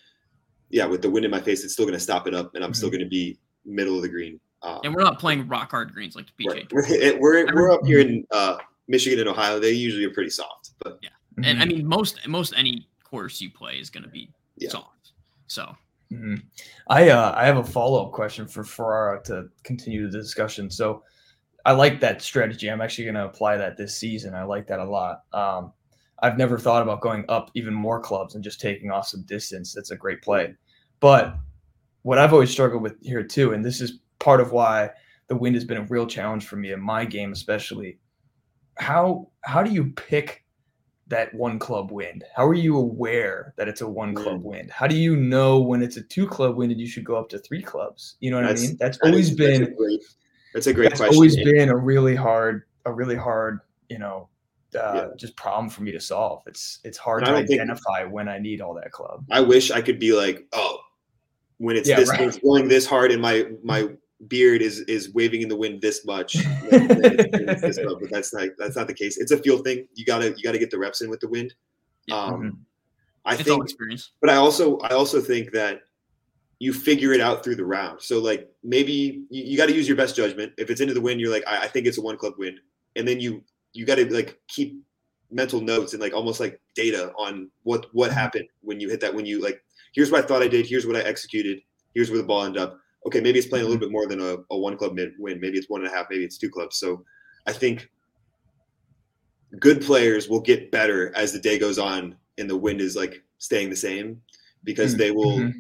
yeah, with the wind in my face, it's still gonna stop it up, and I'm mm-hmm. still gonna be middle of the green. Um, and we're not playing rock hard greens like the PJ. We're, we're, we're up here in uh, Michigan and Ohio. They usually are pretty soft, but yeah. And I mm-hmm. mean, most most any course you play is going to be yeah. soft. So, mm-hmm. I uh, I have a follow up question for Ferrara to continue the discussion. So, I like that strategy. I'm actually going to apply that this season. I like that a lot. Um, I've never thought about going up even more clubs and just taking off some distance. That's a great play. But what I've always struggled with here too, and this is part of why the wind has been a real challenge for me in my game, especially. How how do you pick that one club wind? How are you aware that it's a one club wind? How do you know when it's a two club wind and you should go up to three clubs? You know what that's, I mean? That's always is, been that's a great, that's a great that's question. always been a really hard, a really hard, you know, uh, yeah. just problem for me to solve. It's it's hard to identify think, when I need all that club. I wish I could be like, oh, when it's yeah, this right. it's going this hard in my my beard is is waving in the wind this much, this but that's not that's not the case. It's a feel thing. You gotta you gotta get the reps in with the wind. Um, mm-hmm. I it's think, but I also I also think that you figure it out through the round. So like maybe you, you got to use your best judgment. If it's into the wind, you're like I, I think it's a one club win, and then you you got to like keep mental notes and like almost like data on what what mm-hmm. happened when you hit that when you like here's what I thought I did, here's what I executed, here's where the ball ended up. Okay, maybe it's playing a little mm-hmm. bit more than a, a one club mid win. Maybe it's one and a half, maybe it's two clubs. So I think good players will get better as the day goes on and the wind is like staying the same because mm-hmm. they will mm-hmm.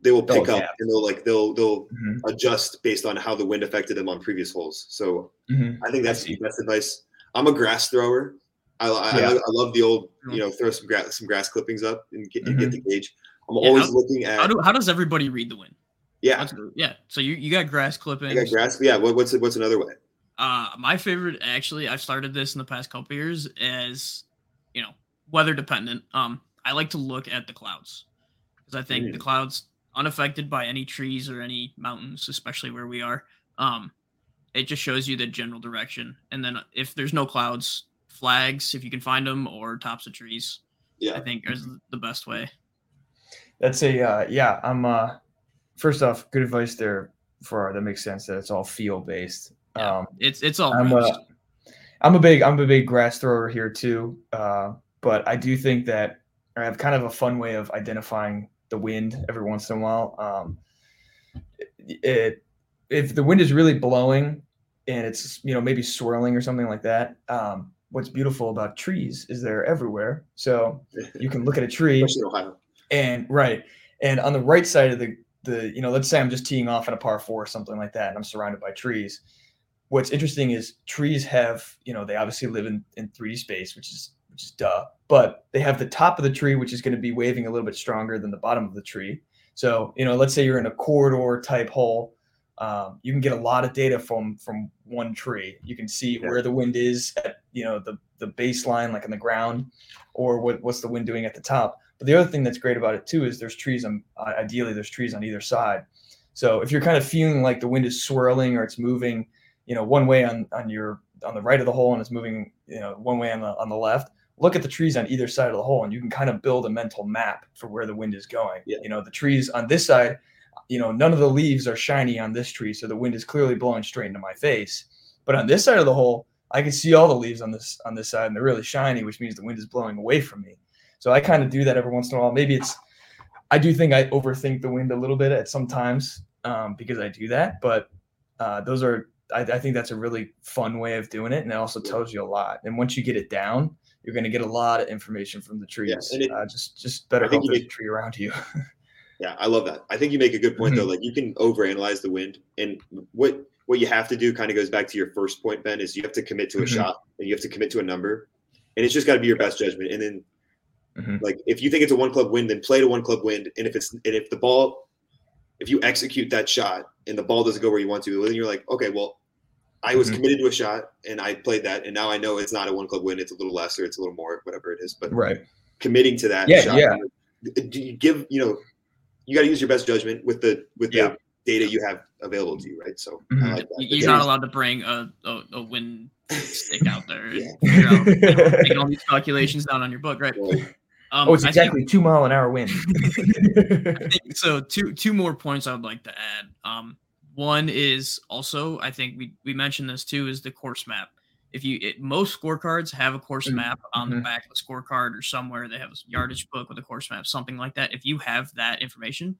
they will pick up and they'll like they'll they'll mm-hmm. adjust based on how the wind affected them on previous holes. So mm-hmm. I think that's the best advice. I'm a grass thrower. I, I, yeah. I, I, love the old, you know, throw some grass, some grass clippings up and get, and get mm-hmm. the gauge. I'm yeah, always how, looking at how, do, how does everybody read the wind? Yeah, yeah. So you, you got grass clipping. I got grass. Yeah. What, what's what's another way? Uh, my favorite actually, I've started this in the past couple years as, you know, weather dependent. Um, I like to look at the clouds because I think mm. the clouds unaffected by any trees or any mountains, especially where we are. Um, it just shows you the general direction, and then if there's no clouds, flags if you can find them or tops of trees. Yeah, I think is the best way. That's a uh, yeah. I'm uh, first off, good advice there for that makes sense that it's all feel based. Yeah, um, it's it's all. I'm a, I'm a big I'm a big grass thrower here too, uh, but I do think that I have kind of a fun way of identifying the wind every once in a while. Um, it if the wind is really blowing and it's you know maybe swirling or something like that, um, what's beautiful about trees is they're everywhere. So you can look at a tree and right. And on the right side of the the, you know, let's say I'm just teeing off at a par four or something like that, and I'm surrounded by trees. What's interesting is trees have, you know, they obviously live in, in 3D space, which is which is duh, but they have the top of the tree, which is going to be waving a little bit stronger than the bottom of the tree. So, you know, let's say you're in a corridor type hole um, you can get a lot of data from from one tree. You can see yeah. where the wind is at you know the the baseline, like on the ground, or what what's the wind doing at the top. But the other thing that's great about it too is there's trees on uh, ideally there's trees on either side. So if you're kind of feeling like the wind is swirling or it's moving, you know, one way on on your on the right of the hole and it's moving, you know, one way on the on the left, look at the trees on either side of the hole and you can kind of build a mental map for where the wind is going. Yeah. You know, the trees on this side you know, none of the leaves are shiny on this tree, so the wind is clearly blowing straight into my face. But on this side of the hole, I can see all the leaves on this on this side, and they're really shiny, which means the wind is blowing away from me. So I kind of do that every once in a while. Maybe it's I do think I overthink the wind a little bit at sometimes um, because I do that, but uh, those are I, I, think that's a really fun way of doing it, and it also tells you a lot. And once you get it down, you're going to get a lot of information from the trees. Yeah, it, uh, just just better hope there's a tree around you. Yeah, I love that. I think you make a good point mm-hmm. though. Like you can overanalyze the wind, and what what you have to do kind of goes back to your first point, Ben. Is you have to commit to a mm-hmm. shot and you have to commit to a number, and it's just got to be your best judgment. And then, mm-hmm. like if you think it's a one club win, then play to one club win. And if it's and if the ball, if you execute that shot and the ball doesn't go where you want to, then you're like, okay, well, I was mm-hmm. committed to a shot and I played that, and now I know it's not a one club win. It's a little less or it's a little more, whatever it is. But right, committing to that. Yeah, shot, yeah. Do you give you know you got to use your best judgment with the with yeah. the data you have available to you, right? So mm-hmm. like you're not allowed to bring a, a, a win stick out there. yeah. you know, making all these calculations down on your book, right? Um, oh, it's exactly think, two mile an hour wind. so. Two two more points I would like to add. Um, one is also I think we we mentioned this too is the course map if you it, most scorecards have a course mm-hmm. map on the mm-hmm. back of the scorecard or somewhere they have a yardage book with a course map something like that if you have that information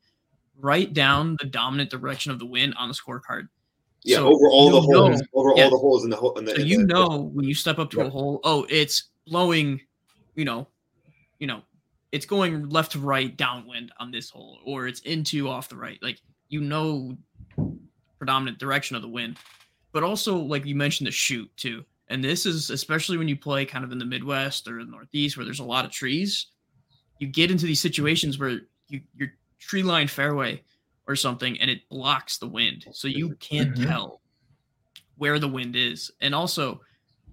write down the dominant direction of the wind on the scorecard yeah so over all the know, holes over yeah. all the holes in the hole so you the, know when you step up to yeah. a hole oh it's blowing you know you know it's going left to right downwind on this hole or it's into off the right like you know predominant direction of the wind but also like you mentioned the shoot too and this is especially when you play kind of in the Midwest or the Northeast where there's a lot of trees. You get into these situations where you, your tree line fairway or something and it blocks the wind. So you can't mm-hmm. tell where the wind is. And also,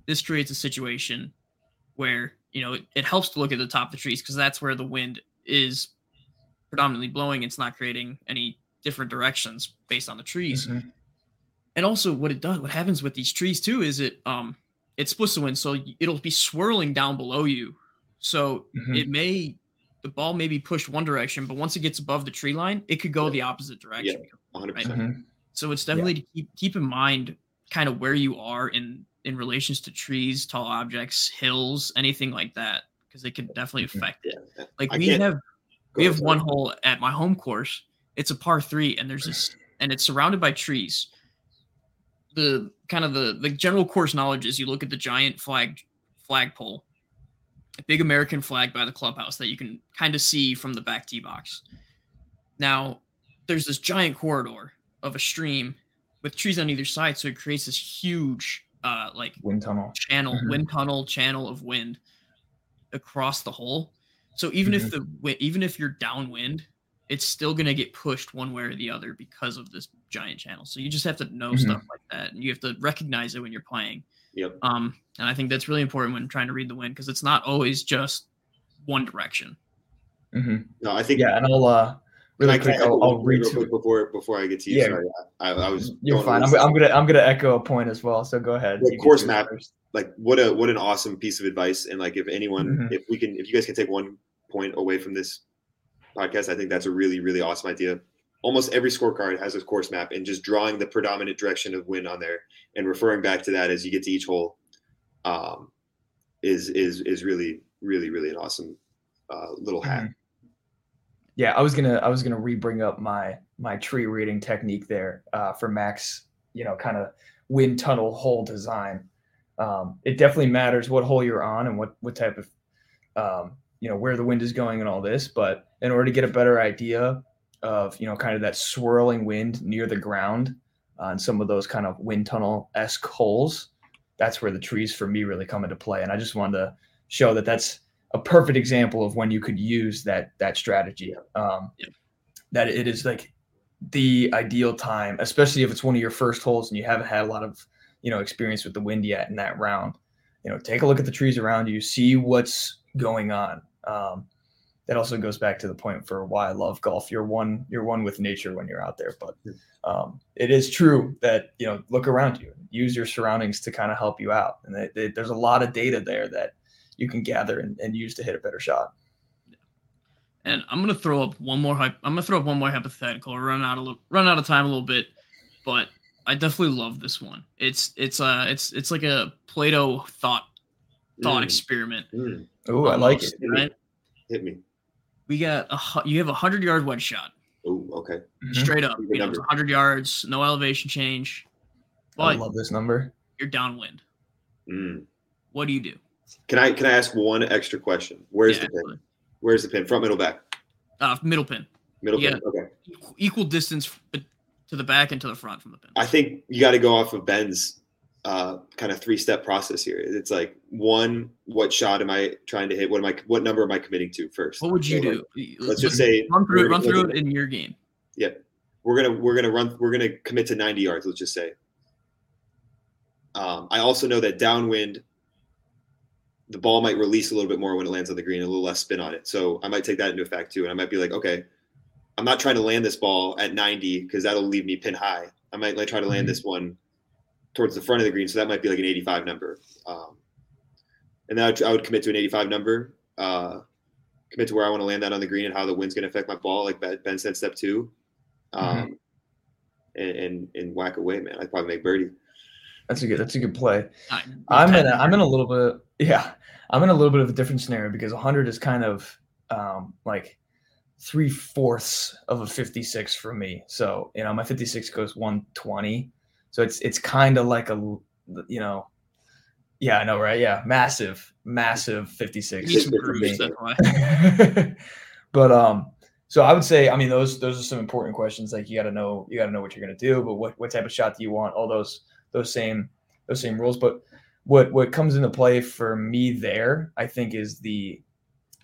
this creates a situation where, you know, it, it helps to look at the top of the trees because that's where the wind is predominantly blowing. It's not creating any different directions based on the trees. Mm-hmm. and also what it does, what happens with these trees too, is it um it splits the wind, so it'll be swirling down below you. So mm-hmm. it may the ball may be pushed one direction, but once it gets above the tree line, it could go yeah. the opposite direction. Yeah, 100%. Right? Mm-hmm. So it's definitely yeah. to keep keep in mind kind of where you are in in relations to trees, tall objects, hills, anything like that, because it can definitely affect it. Like I we have we have one hole at my home course. It's a par three, and there's this, and it's surrounded by trees. The kind of the the general course knowledge is you look at the giant flag flagpole, a big American flag by the clubhouse that you can kind of see from the back tee box. Now, there's this giant corridor of a stream with trees on either side, so it creates this huge uh like wind tunnel channel, mm-hmm. wind tunnel channel of wind across the hole. So even mm-hmm. if the even if you're downwind, it's still going to get pushed one way or the other because of this giant channel. So you just have to know mm-hmm. stuff like that, and you have to recognize it when you're playing. Yep. Um, and I think that's really important when trying to read the wind because it's not always just one direction. Mm-hmm. No, I think yeah, and I'll uh, really quick, I'll, I'll read before before I get to you. Yeah, Sorry, I, I was. You're fine. I'm, I'm, gonna I'm gonna echo a point as well. So go ahead. Course map, first. like what a what an awesome piece of advice. And like if anyone, mm-hmm. if we can, if you guys can take one point away from this podcast, I think that's a really really awesome idea. Almost every scorecard has a course map, and just drawing the predominant direction of wind on there and referring back to that as you get to each hole, um, is is is really really really an awesome uh, little hack. Mm-hmm yeah, I was gonna I was gonna re-bring up my my tree reading technique there uh, for Max. You know, kind of wind tunnel hole design. Um, it definitely matters what hole you're on and what what type of um, you know where the wind is going and all this. But in order to get a better idea of you know kind of that swirling wind near the ground on some of those kind of wind tunnel esque holes, that's where the trees for me really come into play. And I just wanted to show that that's a perfect example of when you could use that that strategy. Um, yeah. That it is like the ideal time, especially if it's one of your first holes and you haven't had a lot of you know experience with the wind yet in that round. You know, take a look at the trees around you, see what's going on. Um, that also goes back to the point for why I love golf. You're one, you're one with nature when you're out there. But um, it is true that you know, look around you, use your surroundings to kind of help you out. And they, they, there's a lot of data there that you can gather and, and use to hit a better shot. And I'm gonna throw up one more. I'm gonna throw up one more hypothetical. Run out of run out of time a little bit, but I definitely love this one. It's it's uh it's it's like a Plato thought thought mm. experiment. Mm. Oh, I like it. Right? Hit me. We got a you have a hundred yard wedge shot. Oh, okay. Mm-hmm. Straight up, you know, hundred yards, no elevation change. But I love this number. You're downwind. Mm. What do you do? Can I can I ask one extra question? Where's yeah, the pin? Absolutely. Where's the pin? Front, middle, back. Uh, middle pin. Middle pin. Okay. Equal distance to the back and to the front from the pin. I think you got to go off of Ben's uh, kind of three step process here. It's like one, what shot am I trying to hit? What am I? What number am I committing to first? What would you do? Like, let's just say run through it. Run through it in your game. Yep. We're gonna we're gonna run. We're gonna commit to 90 yards. Let's just say. Um, I also know that downwind the ball might release a little bit more when it lands on the green, a little less spin on it. So I might take that into effect too. And I might be like, okay, I'm not trying to land this ball at 90 because that'll leave me pin high. I might like try to land mm-hmm. this one towards the front of the green. So that might be like an 85 number. Um, and then I would commit to an 85 number, uh, commit to where I want to land that on the green and how the wind's going to affect my ball, like Ben said, step two. Um, mm-hmm. and, and, and whack away, man. I'd probably make birdie. That's a good. That's a good play. I'm in. A, I'm in a little bit. Yeah, I'm in a little bit of a different scenario because 100 is kind of um, like three fourths of a 56 for me. So you know, my 56 goes 120. So it's it's kind of like a you know, yeah, I know, right? Yeah, massive, massive 56 for me. but um, so I would say, I mean, those those are some important questions. Like you got to know, you got to know what you're gonna do. But what what type of shot do you want? All those those same those same rules. But what what comes into play for me there, I think, is the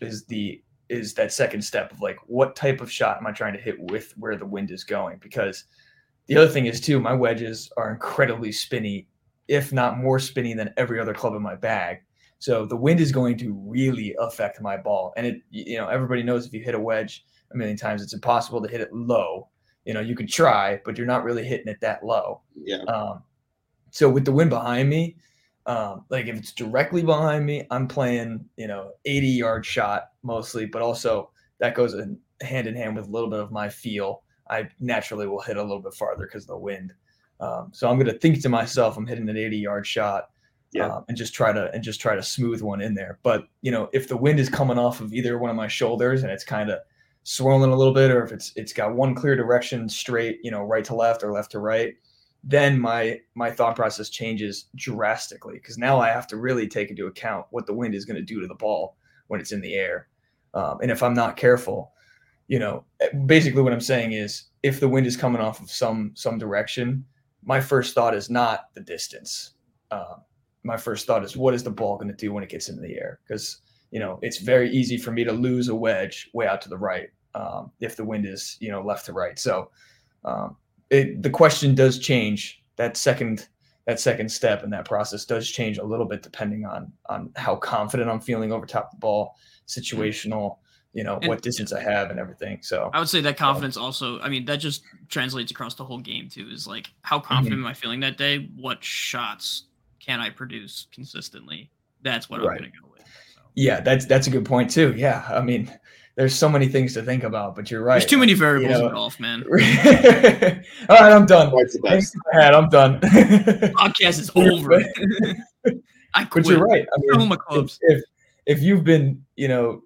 is the is that second step of like what type of shot am I trying to hit with where the wind is going? Because the other thing is too, my wedges are incredibly spinny, if not more spinny than every other club in my bag. So the wind is going to really affect my ball. And it, you know, everybody knows if you hit a wedge a million times, it's impossible to hit it low you know, you can try, but you're not really hitting it that low. Yeah. Um, so with the wind behind me, um, like if it's directly behind me, I'm playing, you know, 80 yard shot mostly, but also that goes in hand in hand with a little bit of my feel. I naturally will hit a little bit farther because of the wind. Um, so I'm going to think to myself, I'm hitting an 80 yard shot, Yeah. um, and just try to and just try to smooth one in there. But you know, if the wind is coming off of either one of my shoulders and it's kind of swirling a little bit, or if it's it's got one clear direction straight, you know, right to left or left to right, then my my thought process changes drastically because now I have to really take into account what the wind is going to do to the ball when it's in the air. Um, and if I'm not careful, you know, eh, basically what I'm saying is if the wind is coming off of some some direction, my first thought is not the distance. Um, my first thought is what is the ball going to do when it gets into the air? Because you know it's very easy for me to lose a wedge way out to the right um, if the wind is you know left to right. So um, it, the question does change. That second that second step in that process does change a little bit depending on on how confident I'm feeling over top of the ball, situational, you know, And- what distance I have and everything. So I would say that confidence also, I mean, that just translates across the whole game too. Is like how mm-hmm. confident am I feeling that day? What shots can I produce consistently? That's what Right. I'm gonna go with. So. yeah, that's that's a good point too. Yeah, I mean, there's so many things to think about, but you're right. There's too many variables know- in golf, man. All right, I'm done. Quite the best. for. I'm done. Podcast is over. I quit. but you're right. I mean, my if, clubs. if if you've been, you know,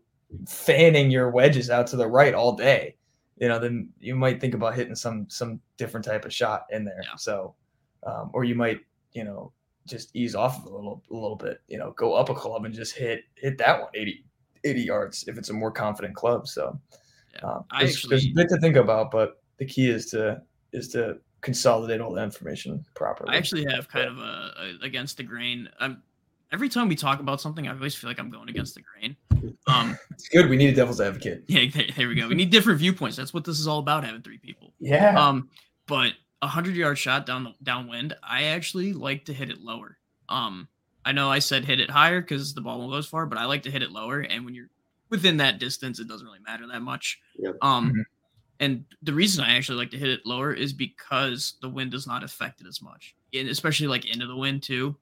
fanning your wedges out to the right all day, you know, then you might think about hitting some some different type of shot in there. Yeah. So, um, or you might, you know, just ease off a little a little bit. You know, go up a club and just hit hit that one 80, 80 yards if it's a more confident club. So, Yeah. um, I there's, there's a bit to think about, but the key is to is to consolidate all the information properly. I actually have kind of a, a against the grain. Um, every time we talk about something, I always feel like I'm going against the grain. Um, it's good. We need a devil's advocate. yeah, there, there we go. We need different viewpoints. That's what this is all about. Having three people. Yeah. Um, but a hundred yard shot down the downwind, I actually like to hit it lower. Um, I know I said hit it higher because the ball won't go as far, but I like to hit it lower. And when you're within that distance, it doesn't really matter that much. Yep. Um, Mhm. and the reason I actually like to hit it lower is because the wind does not affect it as much, and especially like into the wind too.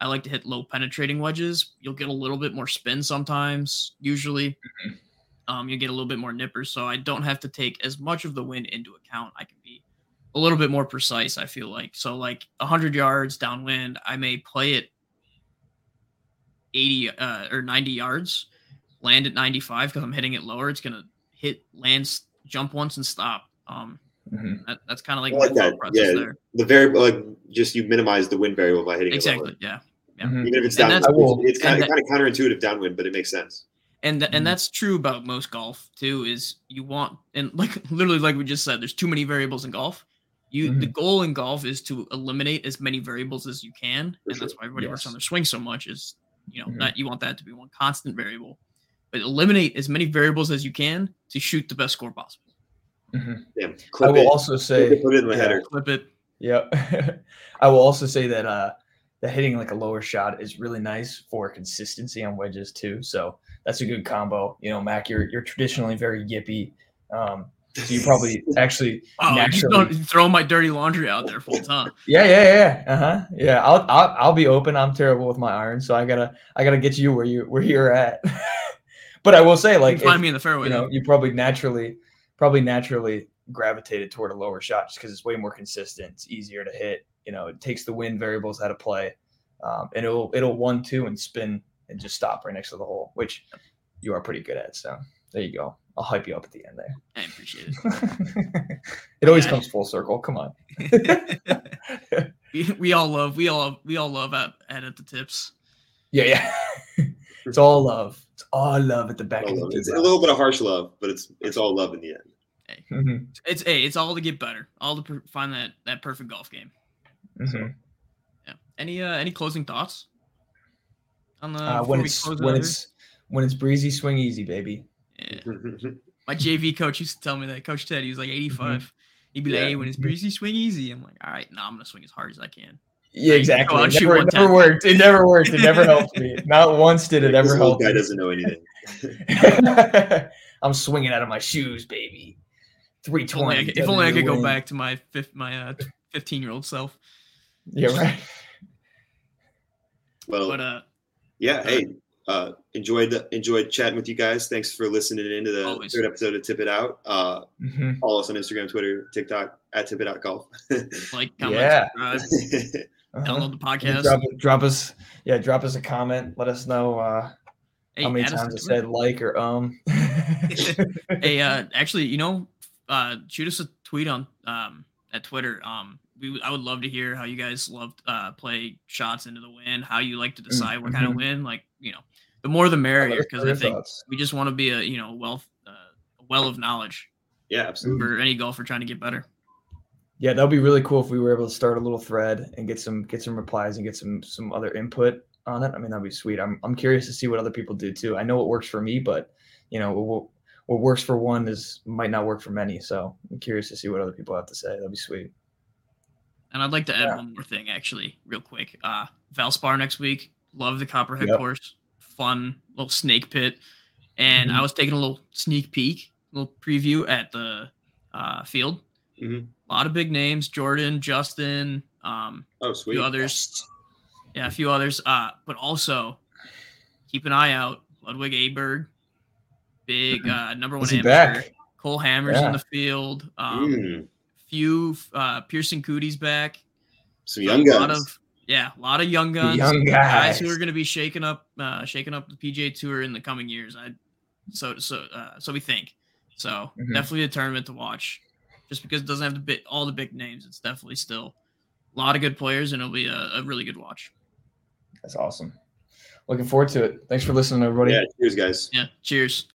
I like to hit low penetrating wedges. You'll get a little bit more spin sometimes. Usually, um, you get a little bit more nippers, so I don't have to take as much of the wind into account. I can be a little bit more precise. I feel like so, like hundred yards downwind, I may play it eighty uh, or ninety yards, land at ninety five because I'm hitting it lower. It's gonna hit, land, jump once and stop. Um, Mhm. that, that's kind of like I like thought that. process Yeah. there. The variable, like, just you minimize the wind variable by hitting Exactly. it Yeah. Yeah. Mhm. Even if it's And down, that's- it's kind and of kind of counterintuitive downwind, but it makes sense. and th- Mhm. and that's true about most golf too is you want and like literally like we just said there's too many variables in golf you the goal in golf is to eliminate as many variables as you can For and that's why everybody works on their swing so much is you know Mhm. that you want that to be one constant variable but eliminate as many variables as you can to shoot the best score possible Mhm. Yeah, I will it, also say, clip it, put it in the yeah. header. clip it yeah, I will also say that uh, that hitting like a lower shot is really nice for consistency on wedges too. So that's a good combo. You know, Mac, you're you're traditionally very yippy, um, so you probably actually oh you naturally, don't throw my dirty laundry out there full time yeah, yeah, yeah, uh huh, yeah. I'll, I'll I'll be open. I'm terrible with my iron, so I gotta I gotta get you where you where you're at. but I will say, like you can find me in the fairway you know, you probably naturally, probably naturally gravitated toward a lower shot just because it's way more consistent. It's easier to hit. You know, it takes the wind variables out of play, um, and it'll it'll one two and spin and just stop right next to the hole, which you are pretty good at. So there you go. I'll hype you up at the end there. i appreciate it it always Yeah. comes full circle. Come on. we, we all love we all we all love at, at, at the tips Yeah, yeah. it's all love. It's all love at the back All of love. the It's a little bit of harsh love, but it's it's all love in the end. Mhm, It's hey, it's all to get better, all to per- find that that perfect golf game. mhm. Yeah. Any uh any closing thoughts? On the Uh, when it's when it's when it's breezy, swing easy, baby. Here? Yeah. my JV coach used to tell me that. Coach Ted, he was like 85. He'd be like, Yeah. "Hey, when it's breezy, swing easy." I'm like, "All right, no, I'm gonna swing as hard as I can." Yeah, Right, exactly. go out, It shoot never, it never worked. It never worked. It never helped me. Not once did it ever old help guy me. doesn't know anything. I'm swinging out of my shoes, baby. 320. If only I could, go back to my fifth, my uh, 15 year old self. Yeah, right. Well, but uh, yeah. Hey, uh, enjoyed the, enjoyed chatting with you guys. Thanks for listening into the always. third episode of Tip It Out. Uh, mm-hmm. Follow us on Instagram, Twitter, TikTok at Tip It Out Golf. like, comment, yeah. subscribe, uh-huh. download the podcast. Drop, drop, us, yeah, drop us a comment. Let us know uh, hey, how many times I said like or um. hey, uh, actually, you know, uh, shoot us a tweet on um at Twitter. Um, we I would love to hear how you guys love uh play shots into the wind. How you like to decide mm-hmm. what kind of win. Like you know, the more the merrier because I think thoughts. we just want to be a you know wealth uh, a well of knowledge. Yeah, absolutely. For any golfer trying to get better. Yeah, that would be really cool if we were able to start a little thread and get some get some replies and get some some other input on it. I mean, that'd be sweet. I'm I'm curious to see what other people do too. I know what works for me, but you know what what works for one is might not work for many. So I'm curious to see what other people have to say. That'd be sweet. And I'd like to add yeah. one more thing, actually, real quick. Uh, Valspar next week. Love the Copperhead yep. course. Fun little snake pit. And mm-hmm. I was taking a little sneak peek, little preview at the uh, field. Mm-hmm. A lot of big names: Jordan, Justin. Um, oh, sweet. A few others. Yeah, a few others. Uh, but also keep an eye out. Ludvig Aberg, big mm-hmm. uh, number one amateur. Back? Cole Hammer's yeah. in the field. Um, mm few uh, Pierceson Coody's back. Some young guys. A lot of yeah, a lot of young guns. Young guys. guys who are going to be shaking up, uh, shaking up the PGA Tour in the coming years. I so so uh, so we think. So mm-hmm. definitely a tournament to watch. Just because it doesn't have the bit all the big names, it's definitely still a lot of good players, and it'll be a, a really good watch. That's awesome. Looking forward to it. Thanks for listening, everybody. Yeah, cheers, guys. Yeah, cheers.